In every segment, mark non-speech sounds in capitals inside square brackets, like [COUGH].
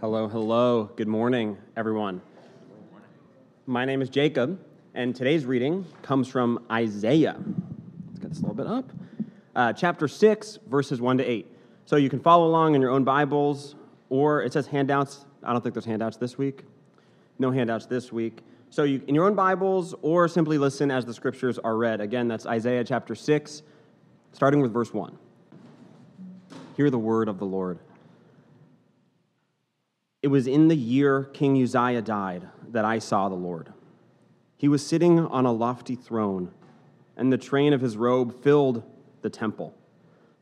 Hello, hello. Good morning, everyone. My name is Jacob, and today's reading comes from Isaiah. Let's get this a little bit up. Uh, chapter 6, verses 1 to 8. So you can follow along in your own Bibles, or it says handouts. I don't think there's handouts this week. No handouts this week. So you, in your own Bibles, or simply listen as the scriptures are read. Again, that's Isaiah chapter 6, starting with verse 1. Hear the word of the Lord. It was in the year King Uzziah died that I saw the Lord. He was sitting on a lofty throne, and the train of his robe filled the temple.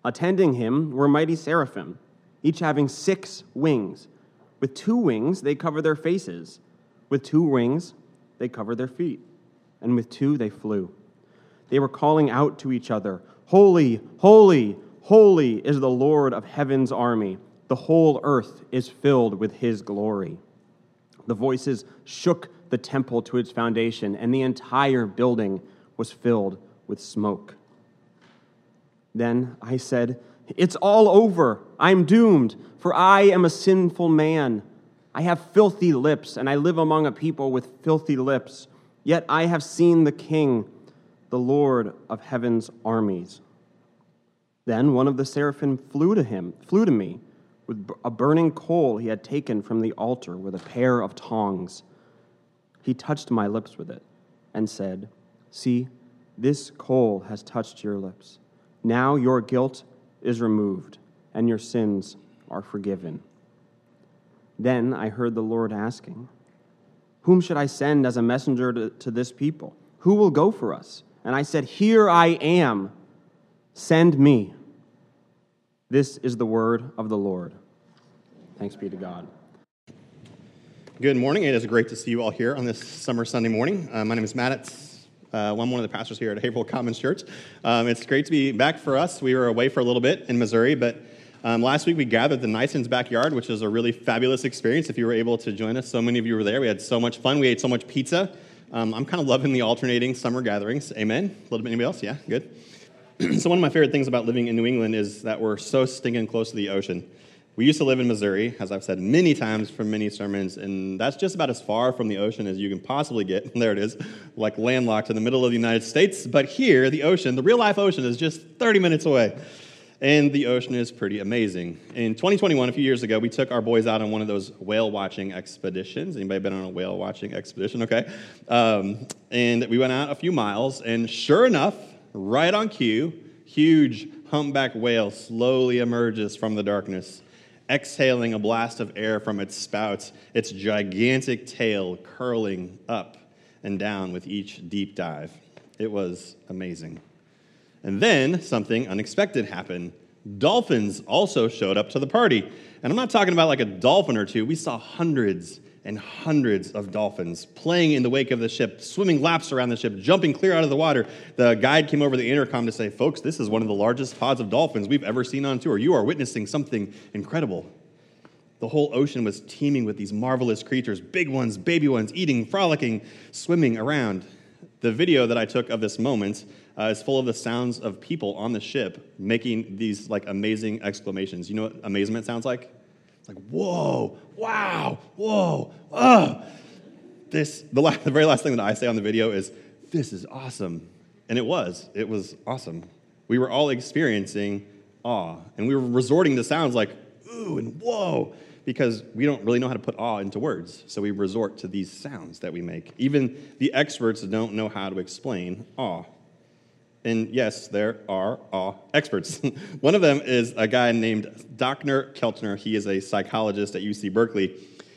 Attending him were mighty seraphim, each having six wings. With two wings they cover their faces, with two wings they cover their feet, and with two they flew. They were calling out to each other, Holy, holy, holy is the Lord of heaven's army. The whole earth is filled with his glory. The voices shook the temple to its foundation, and the entire building was filled with smoke. Then I said, It's all over. I'm doomed, for I am a sinful man. I have filthy lips, and I live among a people with filthy lips. Yet I have seen the King, the Lord of heaven's armies. Then one of the seraphim flew to him, flew to me with a burning coal he had taken from the altar with a pair of tongs. He touched my lips with it and said, See, this coal has touched your lips. Now your guilt is removed and your sins are forgiven. Then I heard the Lord asking, Whom should I send as a messenger to, to this people? Who will go for us? And I said, Here I am. Send me. This is the word of the Lord. Thanks be to God. Good morning. It is great to see you all here on this summer Sunday morning. Uh, my name is Matt. Uh, I'm one of the pastors here at Haverhill Commons Church. Um, it's great to be back for us. We were away for a little bit in Missouri, but um, last week we gathered the Nison's backyard, which was a really fabulous experience. If you were able to join us, so many of you were there. We had so much fun. We ate so much pizza. Um, I'm kind of loving the alternating summer gatherings. Amen. A little bit. Anybody else? Yeah. Good. [CLEARS THROAT] so one of my favorite things about living in New England is that we're so stinking close to the ocean. We used to live in Missouri, as I've said many times from many sermons, and that's just about as far from the ocean as you can possibly get. [LAUGHS] there it is, like landlocked in the middle of the United States. But here, the ocean, the real life ocean, is just 30 minutes away. And the ocean is pretty amazing. In 2021, a few years ago, we took our boys out on one of those whale watching expeditions. Anybody been on a whale watching expedition? Okay. Um, and we went out a few miles, and sure enough, right on cue, huge humpback whale slowly emerges from the darkness, exhaling a blast of air from its spout, its gigantic tail curling up and down with each deep dive. It was amazing. And then something unexpected happened. Dolphins also showed up to the party. And I'm not talking about like a dolphin or two, we saw hundreds and hundreds of dolphins playing in the wake of the ship, swimming laps around the ship, jumping clear out of the water. The guide came over the intercom to say, Folks, this is one of the largest pods of dolphins we've ever seen on tour. You are witnessing something incredible. The whole ocean was teeming with these marvelous creatures big ones, baby ones, eating, frolicking, swimming around. The video that I took of this moment uh, is full of the sounds of people on the ship making these like amazing exclamations. You know what amazement sounds like? Like, whoa, wow, whoa, oh. This, the, [LAUGHS] the very last thing that I say on the video is, this is awesome. And it was. It was awesome. We were all experiencing awe, and we were resorting to sounds like, ooh, and whoa, because we don't really know how to put awe into words. So we resort to these sounds that we make. Even the experts don't know how to explain awe. And yes, there are awe experts. [LAUGHS] One of them is a guy named Dr. Keltner. He is a psychologist at UC Berkeley.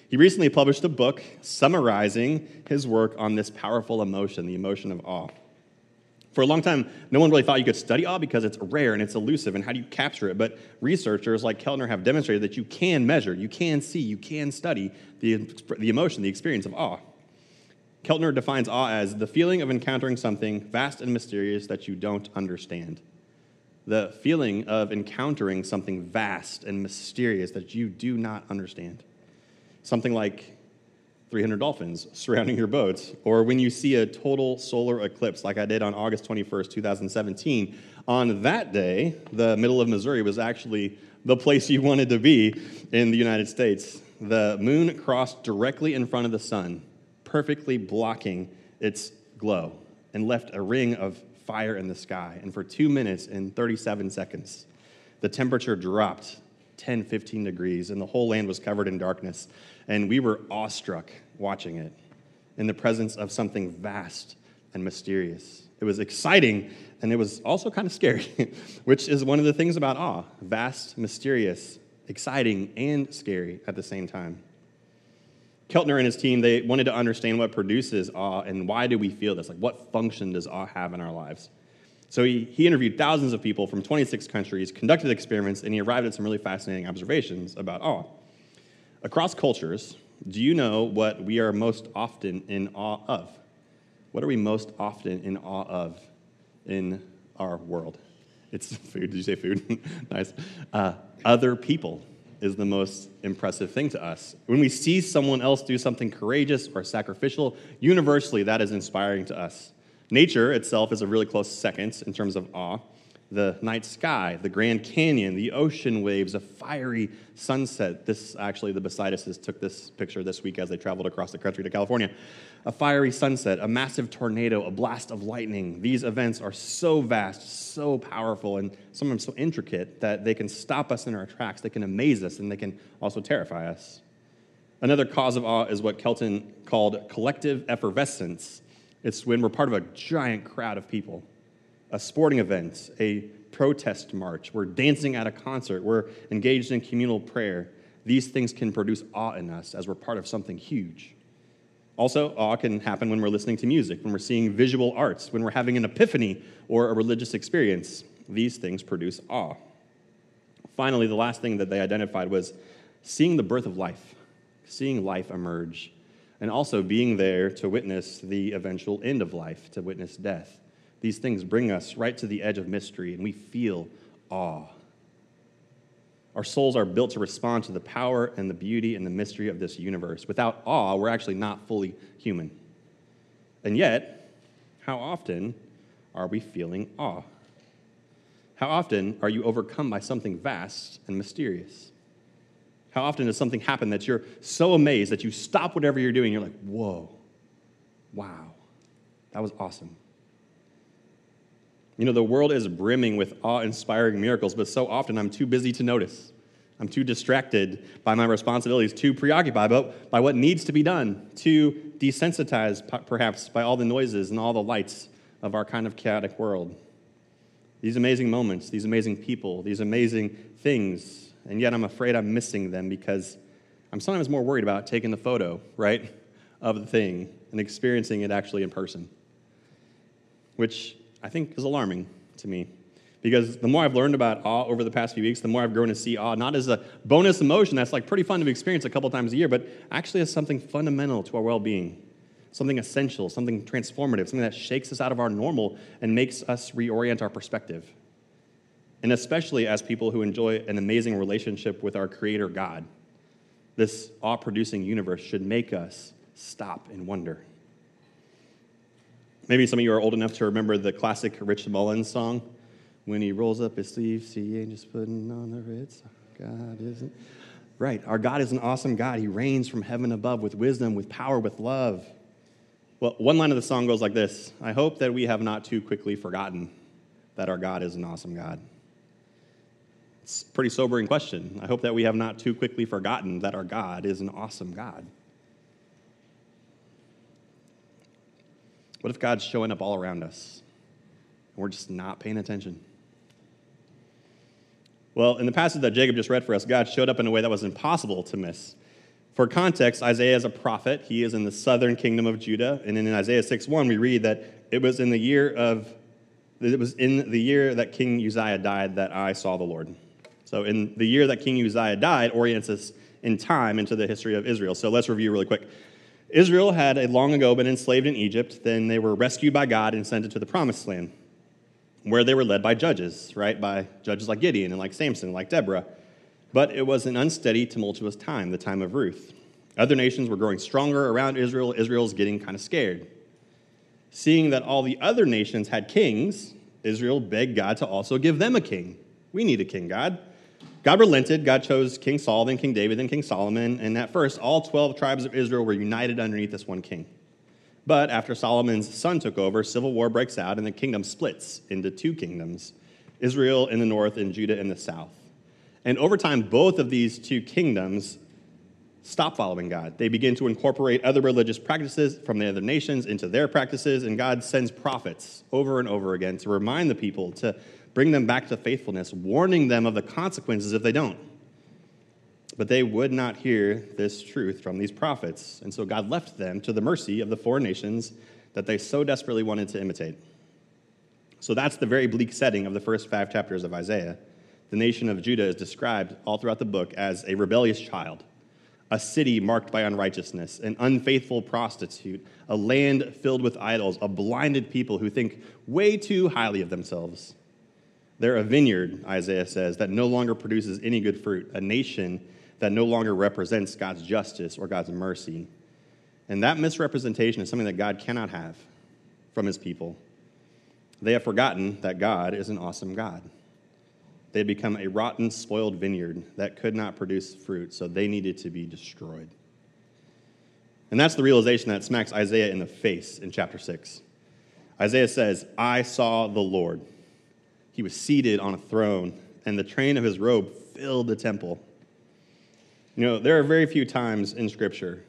He recently published a book summarizing his work on this powerful emotion, the emotion of awe. For a long time, no one really thought you could study awe because it's rare and it's elusive, and how do you capture it? But researchers like Keltner have demonstrated that you can measure, you can see, you can study the, the emotion, the experience of awe. Keltner defines awe as the feeling of encountering something vast and mysterious that you don't understand. The feeling of encountering something vast and mysterious that you do not understand. Something like 300 dolphins surrounding your boat, or when you see a total solar eclipse, like I did on August 21st, 2017. On that day, the middle of Missouri was actually the place you wanted to be in the United States. the moon crossed directly in front of the sun, perfectly blocking its glow, and left a ring of fire in the sky. And for two minutes and 37 seconds, the temperature dropped 10, 15 degrees, and the whole land was covered in darkness. And we were awestruck watching it in the presence of something vast and mysterious. It was exciting, and it was also kind of scary, [LAUGHS] which is one of the things about awe vast, mysterious, exciting, and scary at the same time. Keltner and his team, they wanted to understand what produces awe and why do we feel this? Like, what function does awe have in our lives? So he, he interviewed thousands of people from 26 countries, conducted experiments, and he arrived at some really fascinating observations about awe. Across cultures, do you know what we are most often in awe of? What are we most often in awe of in our world? It's [LAUGHS] food. Did you say food? [LAUGHS] nice. Uh, other people is the most impressive thing to us. When we see someone else do something courageous or sacrificial, universally that is inspiring to us. Nature itself is a really close second in terms of awe. The night sky, the Grand Canyon, the ocean waves, a fiery sunset. This actually, the Besideses took this picture this week as they traveled across the country to California. A fiery sunset, a massive tornado, a blast of lightning. These events are so vast, so powerful, and sometimes so intricate that they can stop us in our tracks, they can amaze us, and they can also terrify us. Another cause of awe is what Keltner called collective effervescence. It's when we're part of a giant crowd of people, a sporting event, a protest march, we're dancing at a concert, we're engaged in communal prayer. These things can produce awe in us as we're part of something huge. Also, awe can happen when we're listening to music, when we're seeing visual arts, when we're having an epiphany or a religious experience. These things produce awe. Finally, the last thing that they identified was seeing the birth of life, seeing life emerge and also being there to witness the eventual end of life, to witness death. These things bring us right to the edge of mystery, and we feel awe. Our souls are built to respond to the power and the beauty and the mystery of this universe. Without awe, we're actually not fully human. And yet, how often are we feeling awe? How often are you overcome by something vast and mysterious? How often does something happen that you're so amazed that you stop whatever you're doing? You're like, whoa, wow, that was awesome. You know, the world is brimming with awe inspiring miracles, but so often I'm too busy to notice. I'm too distracted by my responsibilities, too preoccupied by, by what needs to be done, too desensitized perhaps by all the noises and all the lights of our kind of chaotic world. These amazing moments, these amazing people, these amazing things and yet I'm afraid I'm missing them because I'm sometimes more worried about taking the photo, right, of the thing and experiencing it actually in person, which I think is alarming to me. Because the more I've learned about awe over the past few weeks, the more I've grown to see awe not as a bonus emotion that's like pretty fun to experience a couple times a year, but actually as something fundamental to our well being, something essential, something transformative, something that shakes us out of our normal and makes us reorient our perspective and especially as people who enjoy an amazing relationship with our Creator God. This awe producing universe should make us stop and wonder. Maybe some of you are old enough to remember the classic Rich Mullins song, When He Rolls Up His Sleeves, See just Putting on the Ritz. God isn't. Right, our God is an awesome God. He reigns from heaven above with wisdom, with power, with love. Well, one line of the song goes like this I hope that we have not too quickly forgotten that our God is an awesome God. It's a pretty sobering question. I hope that we have not too quickly forgotten that our God is an awesome God. What if God's showing up all around us and we're just not paying attention? Well, in the passage that Jacob just read for us, God showed up in a way that was impossible to miss. For context, Isaiah is a prophet. He is in the southern kingdom of Judah. And in Isaiah 6:1, we read that it was in the year of it was in the year that King Uzziah died that I saw the Lord. So, in the year that King Uzziah died, orients us in time into the history of Israel. So, let's review really quick. Israel had long ago been enslaved in Egypt. Then they were rescued by God and sent into the promised land, where they were led by judges, right? By judges like Gideon and like Samson, and like Deborah. But it was an unsteady, tumultuous time, the time of Ruth. Other nations were growing stronger around Israel. Israel's getting kind of scared. Seeing that all the other nations had kings, Israel begged God to also give them a king. We need a king, God. God relented. God chose King Saul, then King David, then King Solomon. And at first, all 12 tribes of Israel were united underneath this one king. But after Solomon's son took over, civil war breaks out, and the kingdom splits into two kingdoms Israel in the north and Judah in the south. And over time, both of these two kingdoms stop following God. They begin to incorporate other religious practices from the other nations into their practices, and God sends prophets over and over again to remind the people to bring them back to faithfulness, warning them of the consequences if they don't. But they would not hear this truth from these prophets, and so God left them to the mercy of the foreign nations that they so desperately wanted to imitate. So that's the very bleak setting of the first five chapters of Isaiah. The nation of Judah is described all throughout the book as a rebellious child, a city marked by unrighteousness, an unfaithful prostitute, a land filled with idols, a blinded people who think way too highly of themselves. They're a vineyard, Isaiah says, that no longer produces any good fruit, a nation that no longer represents God's justice or God's mercy. And that misrepresentation is something that God cannot have from his people. They have forgotten that God is an awesome God. They had become a rotten, spoiled vineyard that could not produce fruit, so they needed to be destroyed. And that's the realization that smacks Isaiah in the face in chapter 6. Isaiah says, I saw the Lord. He was seated on a throne, and the train of his robe filled the temple. You know, there are very few times in Scripture,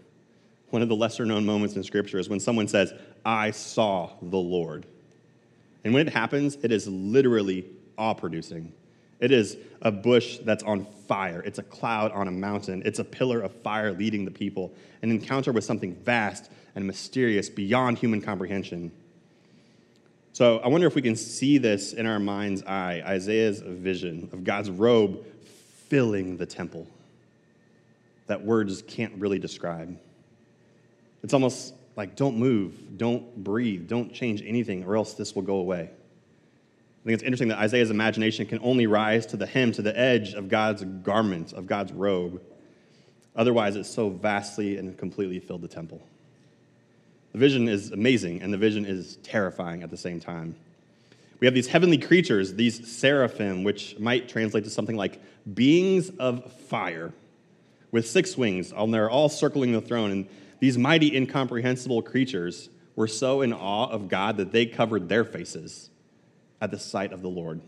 one of the lesser known moments in Scripture is when someone says, I saw the Lord. And when it happens, it is literally awe producing. It is a bush that's on fire. It's a cloud on a mountain. It's a pillar of fire leading the people. An encounter with something vast and mysterious beyond human comprehension. So I wonder if we can see this in our mind's eye Isaiah's vision of God's robe filling the temple that words can't really describe. It's almost like don't move, don't breathe, don't change anything, or else this will go away. I think it's interesting that Isaiah's imagination can only rise to the hem, to the edge of God's garment, of God's robe. Otherwise, it's so vastly and completely filled the temple. The vision is amazing, and the vision is terrifying at the same time. We have these heavenly creatures, these seraphim, which might translate to something like beings of fire, with six wings, and they're all circling the throne. And these mighty, incomprehensible creatures were so in awe of God that they covered their faces at the sight of the Lord.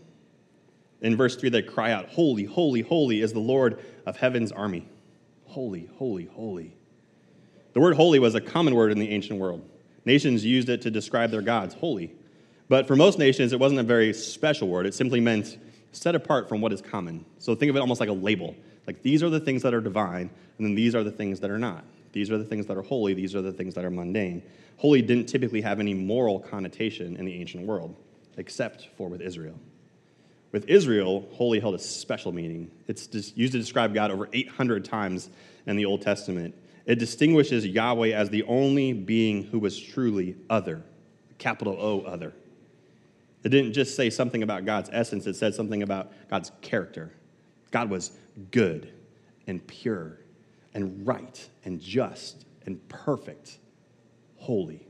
In verse 3, they cry out, Holy, holy, holy is the Lord of heaven's army. Holy, holy, holy. The word holy was a common word in the ancient world. Nations used it to describe their gods, holy. But for most nations, it wasn't a very special word. It simply meant set apart from what is common. So think of it almost like a label. Like these are the things that are divine, and then these are the things that are not. These are the things that are holy, these are the things that are mundane. Holy didn't typically have any moral connotation in the ancient world, except for with Israel. With Israel, holy held a special meaning. It's used to describe God over 800 times in the Old Testament. It distinguishes Yahweh as the only being who was truly other, capital O, other. It didn't just say something about God's essence, it said something about God's character. God was good and pure and right and just and perfect, holy,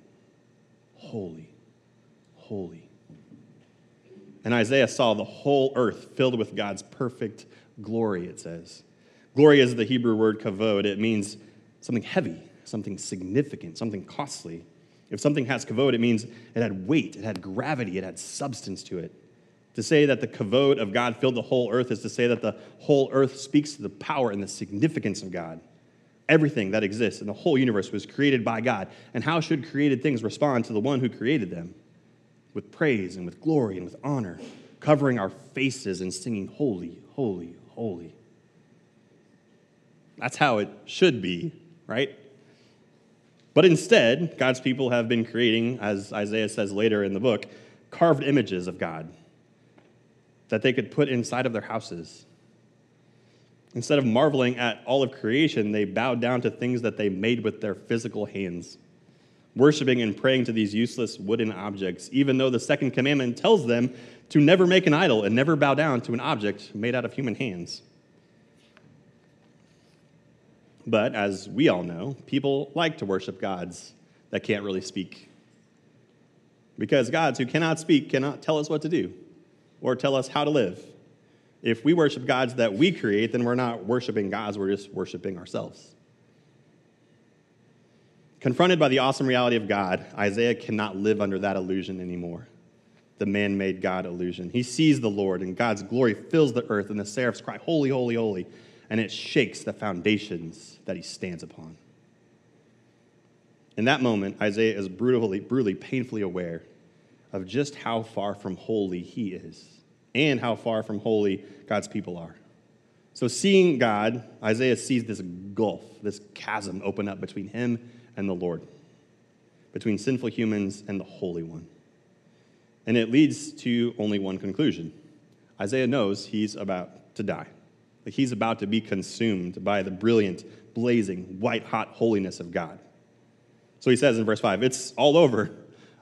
holy, holy. And Isaiah saw the whole earth filled with God's perfect glory, it says. Glory is the Hebrew word kavod. It means something heavy, something significant, something costly. If something has kavod, it means it had weight, it had gravity, it had substance to it. To say that the kavod of God filled the whole earth is to say that the whole earth speaks to the power and the significance of God. Everything that exists in the whole universe was created by God. And how should created things respond to the one who created them? With praise and with glory and with honor, covering our faces and singing, Holy, holy, holy. That's how it should be, right? But instead, God's people have been creating, as Isaiah says later in the book, carved images of God that they could put inside of their houses. Instead of marveling at all of creation, they bowed down to things that they made with their physical hands, worshiping and praying to these useless wooden objects, even though the second commandment tells them to never make an idol and never bow down to an object made out of human hands. But as we all know, people like to worship gods that can't really speak. Because gods who cannot speak cannot tell us what to do or tell us how to live. If we worship gods that we create, then we're not worshiping gods, we're just worshiping ourselves. Confronted by the awesome reality of God, Isaiah cannot live under that illusion anymore the man made God illusion. He sees the Lord, and God's glory fills the earth, and the seraphs cry, Holy, holy, holy, and it shakes the foundations that he stands upon. In that moment, Isaiah is brutally, brutally, painfully aware of just how far from holy he is and how far from holy God's people are. So, seeing God, Isaiah sees this gulf, this chasm open up between him and the Lord, between sinful humans and the Holy One. And it leads to only one conclusion Isaiah knows he's about to die. He's about to be consumed by the brilliant, blazing, white hot holiness of God. So he says in verse 5, It's all over.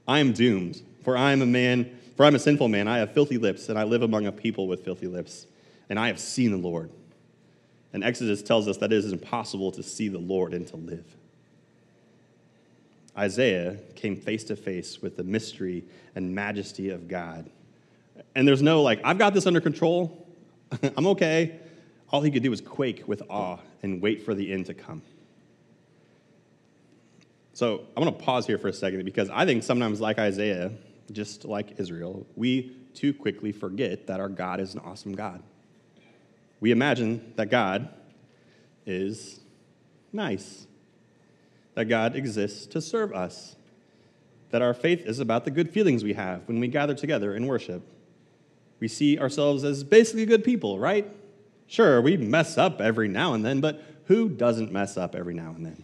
I am doomed, for I am a man, for I'm a sinful man. I have filthy lips, and I live among a people with filthy lips, and I have seen the Lord. And Exodus tells us that it is impossible to see the Lord and to live. Isaiah came face to face with the mystery and majesty of God. And there's no, like, I've got this under control. [LAUGHS] I'm okay. All he could do was quake with awe and wait for the end to come. So I'm going to pause here for a second because I think sometimes, like Isaiah, just like Israel, we too quickly forget that our God is an awesome God. We imagine that God is nice, that God exists to serve us, that our faith is about the good feelings we have when we gather together in worship. We see ourselves as basically good people, right? Sure, we mess up every now and then, but who doesn't mess up every now and then?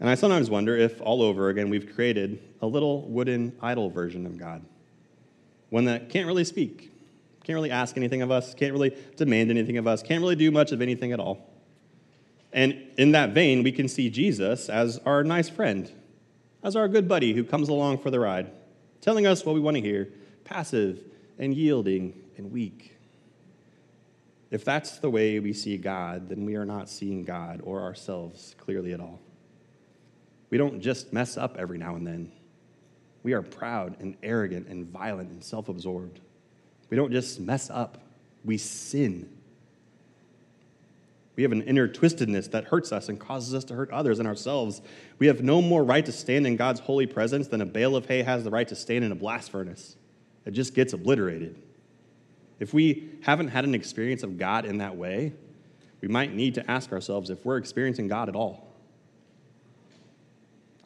And I sometimes wonder if all over again we've created a little wooden idol version of God. One that can't really speak, can't really ask anything of us, can't really demand anything of us, can't really do much of anything at all. And in that vein, we can see Jesus as our nice friend, as our good buddy who comes along for the ride, telling us what we want to hear, passive and yielding and weak. If that's the way we see God, then we are not seeing God or ourselves clearly at all. We don't just mess up every now and then. We are proud and arrogant and violent and self absorbed. We don't just mess up, we sin. We have an inner twistedness that hurts us and causes us to hurt others and ourselves. We have no more right to stand in God's holy presence than a bale of hay has the right to stand in a blast furnace. It just gets obliterated. If we haven't had an experience of God in that way, we might need to ask ourselves if we're experiencing God at all.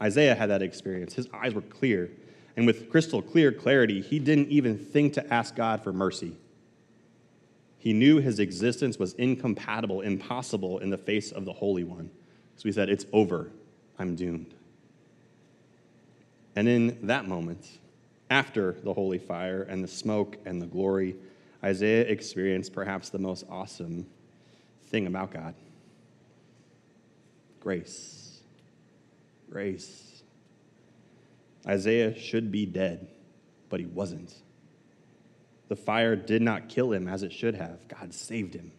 Isaiah had that experience. His eyes were clear. And with crystal clear clarity, he didn't even think to ask God for mercy. He knew his existence was incompatible, impossible in the face of the Holy One. So he said, It's over. I'm doomed. And in that moment, after the holy fire and the smoke and the glory, Isaiah experienced perhaps the most awesome thing about God grace grace. Isaiah should be dead, but he wasn't. The fire did not kill him as it should have. God saved him.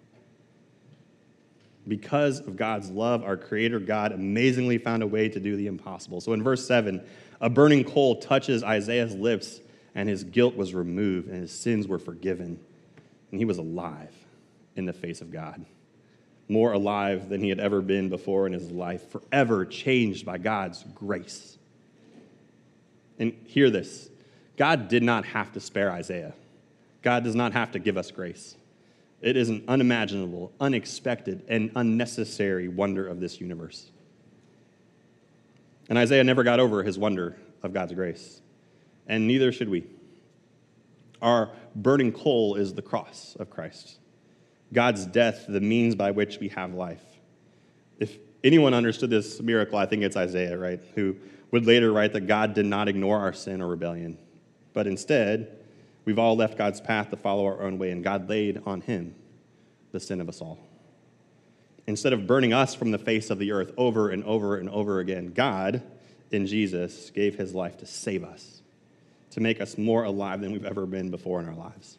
Because of God's love, our Creator God amazingly found a way to do the impossible. So in verse 7, a burning coal touches Isaiah's lips, and his guilt was removed, and his sins were forgiven. And he was alive in the face of God more alive than he had ever been before in his life, forever changed by God's grace. And hear this God did not have to spare Isaiah, God does not have to give us grace. It is an unimaginable, unexpected, and unnecessary wonder of this universe. And Isaiah never got over his wonder of God's grace, and neither should we. Our burning coal is the cross of Christ. God's death the means by which we have life. If anyone understood this miracle, I think it's Isaiah, right? Who would later write that God did not ignore our sin or rebellion, but instead, we've all left God's path to follow our own way, and God laid on him the sin of us all. Instead of burning us from the face of the earth over and over and over again, God, in Jesus, gave his life to save us, to make us more alive than we've ever been before in our lives.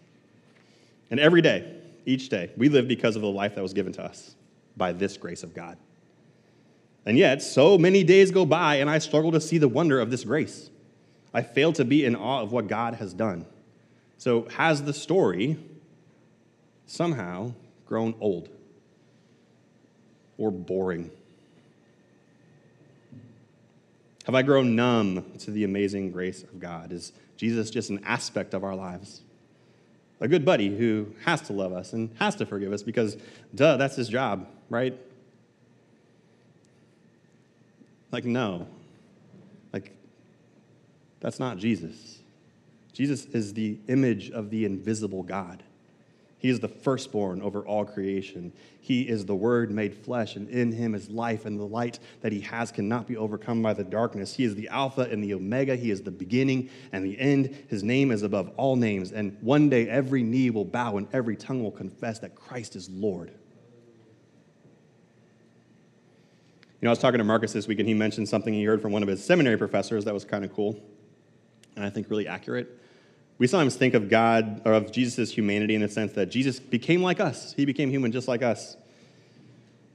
And every day, each day. We live because of the life that was given to us by this grace of God. And yet, so many days go by, and I struggle to see the wonder of this grace. I fail to be in awe of what God has done. So, has the story somehow grown old or boring? Have I grown numb to the amazing grace of God? Is Jesus just an aspect of our lives? A good buddy who has to love us and has to forgive us because, duh, that's his job, right? Like, no. Like, that's not Jesus. Jesus is the image of the invisible God. He is the firstborn over all creation. He is the Word made flesh, and in him is life, and the light that he has cannot be overcome by the darkness. He is the Alpha and the Omega. He is the beginning and the end. His name is above all names, and one day every knee will bow and every tongue will confess that Christ is Lord. You know, I was talking to Marcus this week, and he mentioned something he heard from one of his seminary professors that was kind of cool, and I think really accurate. We sometimes think of God or of Jesus' humanity in the sense that Jesus became like us. He became human just like us.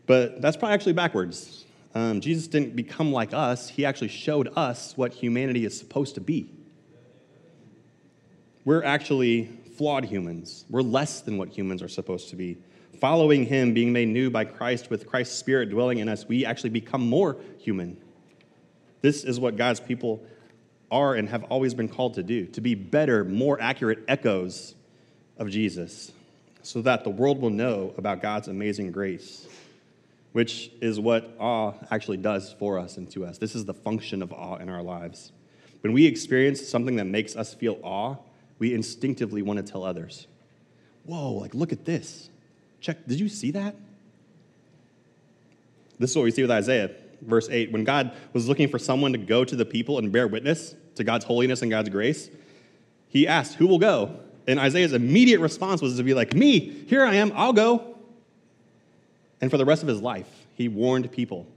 But that's probably actually backwards. Um, Jesus didn't become like us, he actually showed us what humanity is supposed to be. We're actually flawed humans. We're less than what humans are supposed to be following him, being made new by Christ, with Christ's Spirit dwelling in us, we actually become more human. This is what God's people are and have always been called to do to be better, more accurate echoes of Jesus, so that the world will know about God's amazing grace, which is what awe actually does for us and to us. This is the function of awe in our lives. When we experience something that makes us feel awe, we instinctively want to tell others. Whoa, like, look at this. Check, did you see that? This is what we see with Isaiah, verse 8. When God was looking for someone to go to the people and bear witness to God's holiness and God's grace, he asked, Who will go? And Isaiah's immediate response was to be like, Me, here I am, I'll go. And for the rest of his life, he warned people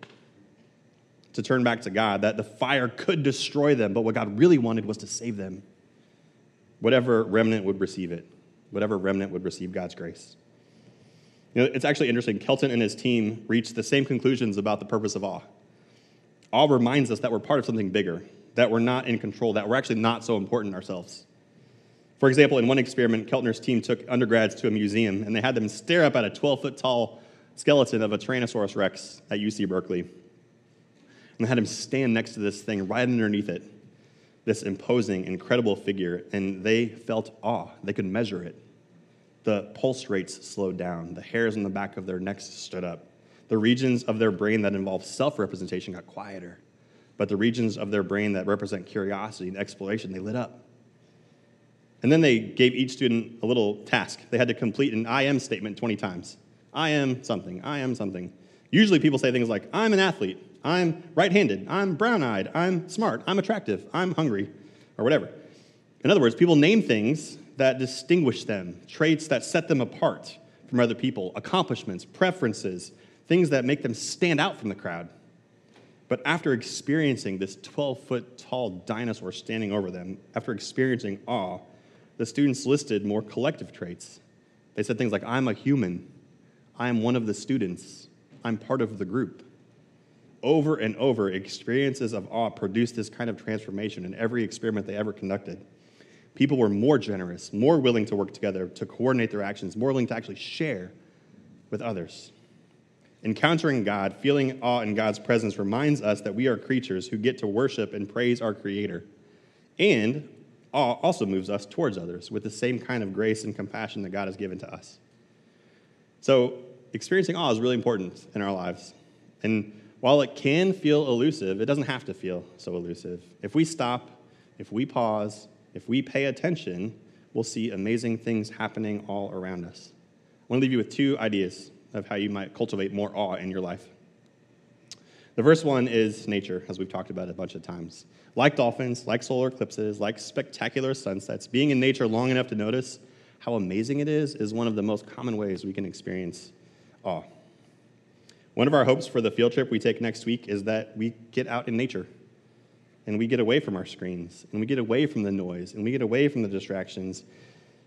to turn back to God, that the fire could destroy them, but what God really wanted was to save them. Whatever remnant would receive it, whatever remnant would receive God's grace. You know, it's actually interesting. Keltner and his team reached the same conclusions about the purpose of awe. Awe reminds us that we're part of something bigger, that we're not in control, that we're actually not so important ourselves. For example, in one experiment, Keltner's team took undergrads to a museum and they had them stare up at a 12 foot tall skeleton of a Tyrannosaurus rex at UC Berkeley. And they had him stand next to this thing right underneath it, this imposing, incredible figure, and they felt awe. They could measure it. The pulse rates slowed down. The hairs on the back of their necks stood up. The regions of their brain that involve self representation got quieter. But the regions of their brain that represent curiosity and exploration, they lit up. And then they gave each student a little task. They had to complete an I am statement 20 times. I am something. I am something. Usually people say things like, I'm an athlete. I'm right handed. I'm brown eyed. I'm smart. I'm attractive. I'm hungry, or whatever. In other words, people name things that distinguish them, traits that set them apart from other people, accomplishments, preferences, things that make them stand out from the crowd. But after experiencing this 12 foot tall dinosaur standing over them, after experiencing awe, the students listed more collective traits. They said things like, I'm a human, I am one of the students, I'm part of the group. Over and over, experiences of awe produced this kind of transformation in every experiment they ever conducted people were more generous, more willing to work together, to coordinate their actions, more willing to actually share with others. Encountering God, feeling awe in God's presence reminds us that we are creatures who get to worship and praise our Creator. And awe also moves us towards others with the same kind of grace and compassion that God has given to us. So, experiencing awe is really important in our lives. And while it can feel elusive, it doesn't have to feel so elusive. If we stop, if we pause, if we pay attention, we'll see amazing things happening all around us. I want to leave you with two ideas of how you might cultivate more awe in your life. The first one is nature, as we've talked about a bunch of times. Like dolphins, like solar eclipses, like spectacular sunsets, being in nature long enough to notice how amazing it is is one of the most common ways we can experience awe. One of our hopes for the field trip we take next week is that we get out in nature and we get away from our screens, and we get away from the noise, and we get away from the distractions,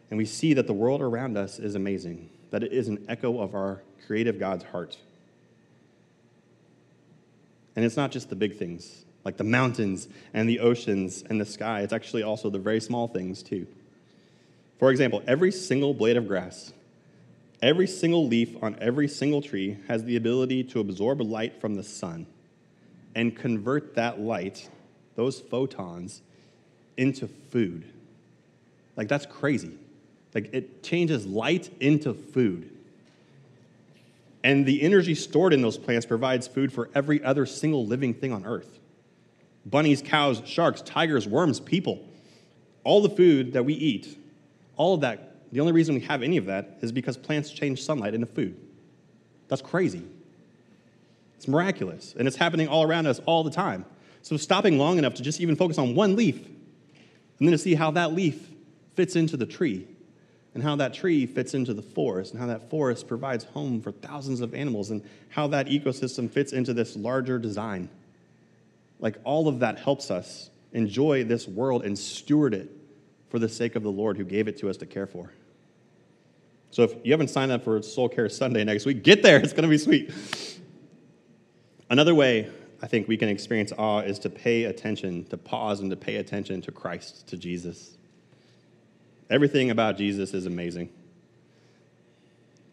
and we see that the world around us is amazing, that it is an echo of our creative God's heart. And it's not just the big things, like the mountains and the oceans and the sky, it's actually also the very small things, too. For example, every single blade of grass Every single leaf on every single tree has the ability to absorb light from the sun and convert that light, those photons, into food. Like, that's crazy. Like, it changes light into food. And the energy stored in those plants provides food for every other single living thing on earth bunnies, cows, sharks, tigers, worms, people. All the food that we eat, all of that, the only reason we have any of that is because plants change sunlight into food. That's crazy. It's miraculous. And it's happening all around us all the time. So, stopping long enough to just even focus on one leaf and then to see how that leaf fits into the tree and how that tree fits into the forest, and how that forest provides home for thousands of animals, and how that ecosystem fits into this larger design. Like all of that helps us enjoy this world and steward it for the sake of the Lord who gave it to us to care for. So if you haven't signed up for Soul Care Sunday next week, get there. It's going to be sweet. Another way I think we can experience awe is to pay attention, to pause and to pay attention to Christ, to Jesus. Everything about Jesus is amazing.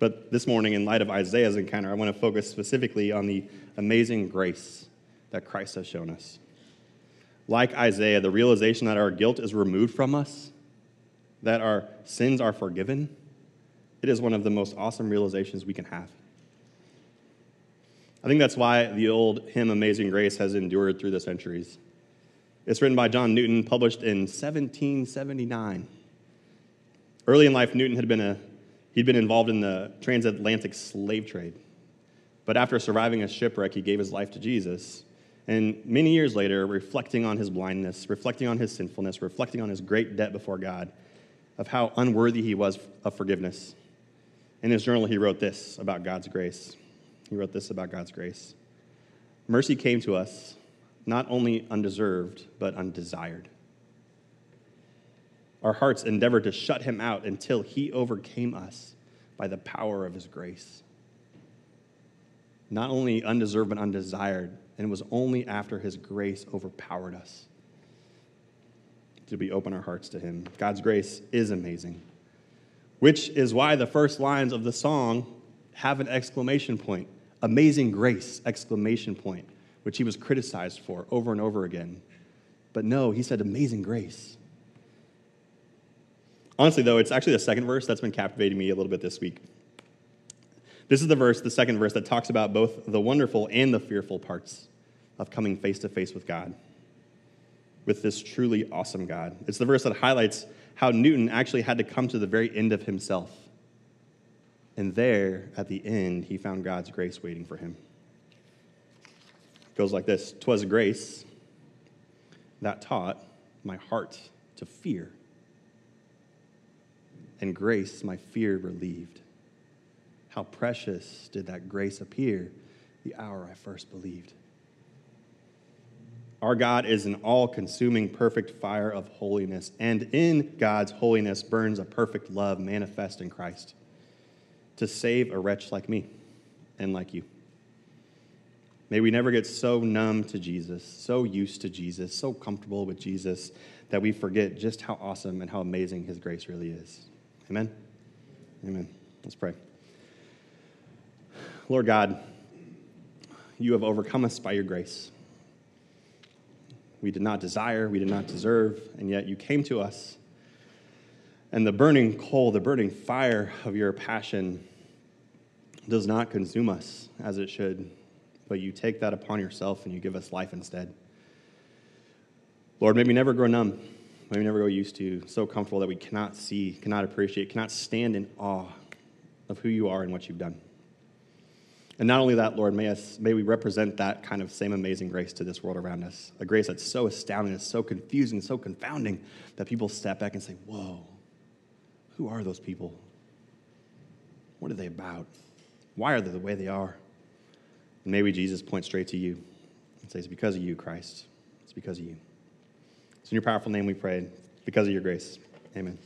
But this morning, in light of Isaiah's encounter, I want to focus specifically on the amazing grace that Christ has shown us. Like Isaiah, the realization that our guilt is removed from us, that our sins are forgiven, it is one of the most awesome realizations we can have. I think that's why the old hymn Amazing Grace has endured through the centuries. It's written by John Newton, published in 1779. Early in life, Newton had been a, he'd been involved in the transatlantic slave trade. But after surviving a shipwreck, he gave his life to Jesus. And many years later, reflecting on his blindness, reflecting on his sinfulness, reflecting on his great debt before God, of how unworthy he was of forgiveness, in his journal, he wrote this about God's grace. He wrote this about God's grace Mercy came to us not only undeserved, but undesired. Our hearts endeavored to shut him out until he overcame us by the power of his grace. Not only undeserved, but undesired. And it was only after his grace overpowered us did we open our hearts to him. God's grace is amazing, which is why the first lines of the song have an exclamation point amazing grace exclamation point which he was criticized for over and over again but no he said amazing grace Honestly, though, it's actually the second verse that's been captivating me a little bit this week. This is the verse, the second verse, that talks about both the wonderful and the fearful parts of coming face to face with God, with this truly awesome God. It's the verse that highlights how Newton actually had to come to the very end of himself. And there, at the end, he found God's grace waiting for him. It goes like this Twas grace that taught my heart to fear and grace my fear relieved. How precious did that grace appear the hour I first believed. Our God is an all consuming, perfect fire of holiness, and in God's holiness burns a perfect love manifest in Christ to save a wretch like me and like you. May we never get so numb to Jesus, so used to Jesus, so comfortable with Jesus that we forget just how awesome and how amazing his grace really is. Amen? Amen. Let's pray. Lord God, you have overcome us by your grace. We did not desire, we did not deserve, and yet you came to us. And the burning coal, the burning fire of your passion does not consume us as it should, but you take that upon yourself and you give us life instead. Lord, may we never grow numb may we never go used to, so comfortable that we cannot see, cannot appreciate, cannot stand in awe of who you are and what you've done. And not only that, Lord, may, us, may we represent that kind of same amazing grace to this world around us. A grace that's so astounding, it's so confusing, so confounding that people step back and say, Whoa, who are those people? What are they about? Why are they the way they are? And may we, Jesus, points straight to you and says, It's because of you, Christ. It's because of you. It's in your powerful name we pray, because of your grace. Amen.